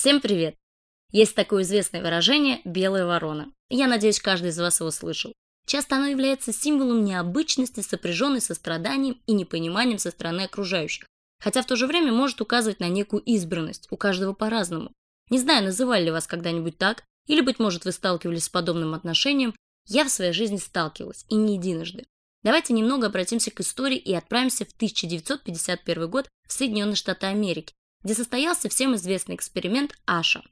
Всем привет! Есть такое известное выражение «белая ворона». Я надеюсь, каждый из вас его слышал. Часто оно является символом необычности, сопряженной со страданием и непониманием со стороны окружающих, хотя в то же время может указывать на некую избранность, у каждого по-разному. Не знаю, называли ли вас когда-нибудь так, или, быть может, вы сталкивались с подобным отношением, я в своей жизни сталкивалась, и не единожды. Давайте немного обратимся к истории и отправимся в 1951 год в Соединенные Штаты Америки, где состоялся всем известный эксперимент Аша.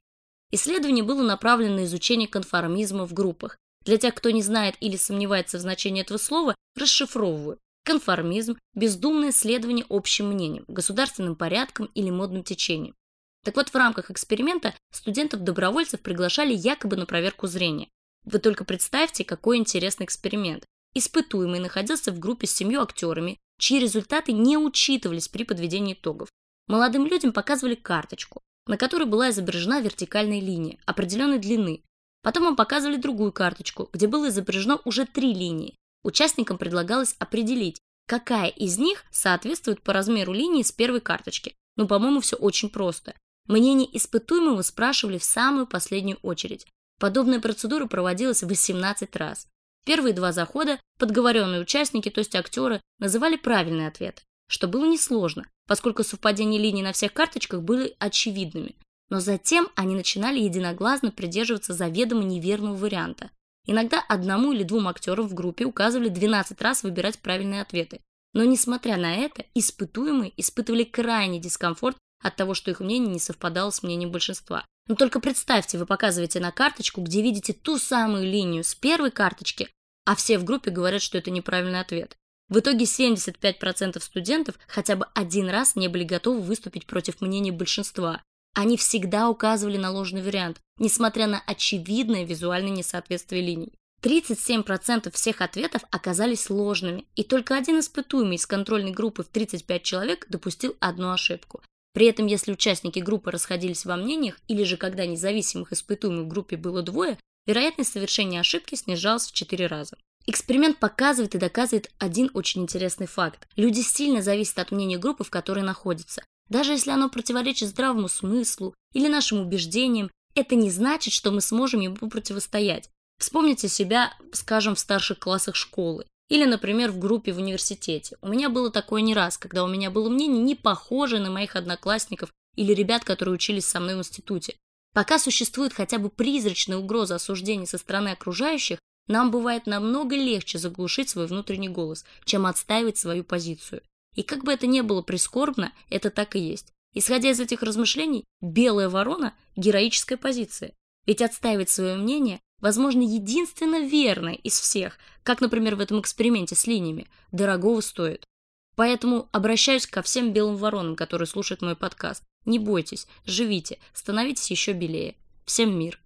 Исследование было направлено на изучение конформизма в группах. Для тех, кто не знает или сомневается в значении этого слова, расшифровываю. Конформизм – бездумное следование общим мнениям, государственным порядкам или модным течениям. Так вот, в рамках эксперимента студентов-добровольцев приглашали якобы на проверку зрения. Вы только представьте, какой интересный эксперимент. Испытуемый находился в группе с семью актерами, чьи результаты не учитывались при подведении итогов. Молодым людям показывали карточку, на которой была изображена вертикальная линия определенной длины. Потом им показывали другую карточку, где было изображено уже три линии. Участникам предлагалось определить, какая из них соответствует по размеру линии с первой карточки. Ну, по-моему, все очень просто. Мнение испытуемого спрашивали в самую последнюю очередь. Подобная процедура проводилась 18 раз. Первые два захода подговоренные участники, то есть актеры, называли правильный ответ, что было несложно, поскольку совпадения линий на всех карточках были очевидными. Но затем они начинали единогласно придерживаться заведомо неверного варианта. Иногда одному или двум актерам в группе указывали 12 раз выбирать правильные ответы. Но несмотря на это, испытуемые испытывали крайний дискомфорт от того, что их мнение не совпадало с мнением большинства. Но только представьте, вы показываете на карточку, где видите ту самую линию с первой карточки, а все в группе говорят, что это неправильный ответ. В итоге 75% студентов хотя бы один раз не были готовы выступить против мнения большинства. Они всегда указывали на ложный вариант, несмотря на очевидное визуальное несоответствие линий. 37% всех ответов оказались ложными, и только один испытуемый из контрольной группы в 35 человек допустил одну ошибку. При этом, если участники группы расходились во мнениях, или же когда независимых испытуемых в группе было двое, вероятность совершения ошибки снижалась в 4 раза. Эксперимент показывает и доказывает один очень интересный факт. Люди сильно зависят от мнения группы, в которой находятся. Даже если оно противоречит здравому смыслу или нашим убеждениям, это не значит, что мы сможем ему противостоять. Вспомните себя, скажем, в старших классах школы. Или, например, в группе в университете. У меня было такое не раз, когда у меня было мнение не похожее на моих одноклассников или ребят, которые учились со мной в институте. Пока существует хотя бы призрачная угроза осуждения со стороны окружающих, нам бывает намного легче заглушить свой внутренний голос, чем отстаивать свою позицию. И как бы это ни было прискорбно, это так и есть. Исходя из этих размышлений, белая ворона – героическая позиция. Ведь отстаивать свое мнение, возможно, единственно верное из всех, как, например, в этом эксперименте с линиями, дорогого стоит. Поэтому обращаюсь ко всем белым воронам, которые слушают мой подкаст. Не бойтесь, живите, становитесь еще белее. Всем мир.